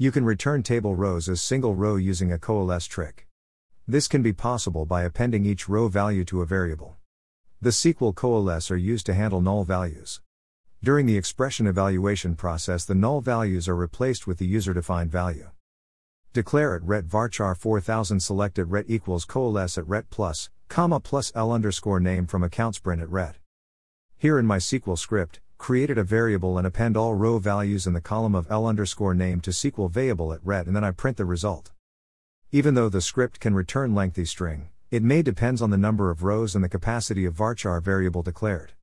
You can return table rows as single row using a coalesce trick. This can be possible by appending each row value to a variable. The SQL coalesce are used to handle null values. During the expression evaluation process, the null values are replaced with the user defined value. Declare at ret varchar 4000 select at ret equals coalesce at ret plus, comma plus l underscore name from account sprint at ret. Here in my SQL script, created a variable and append all row values in the column of L underscore name to SQL variable at ret and then I print the result. Even though the script can return lengthy string, it may depends on the number of rows and the capacity of varchar variable declared.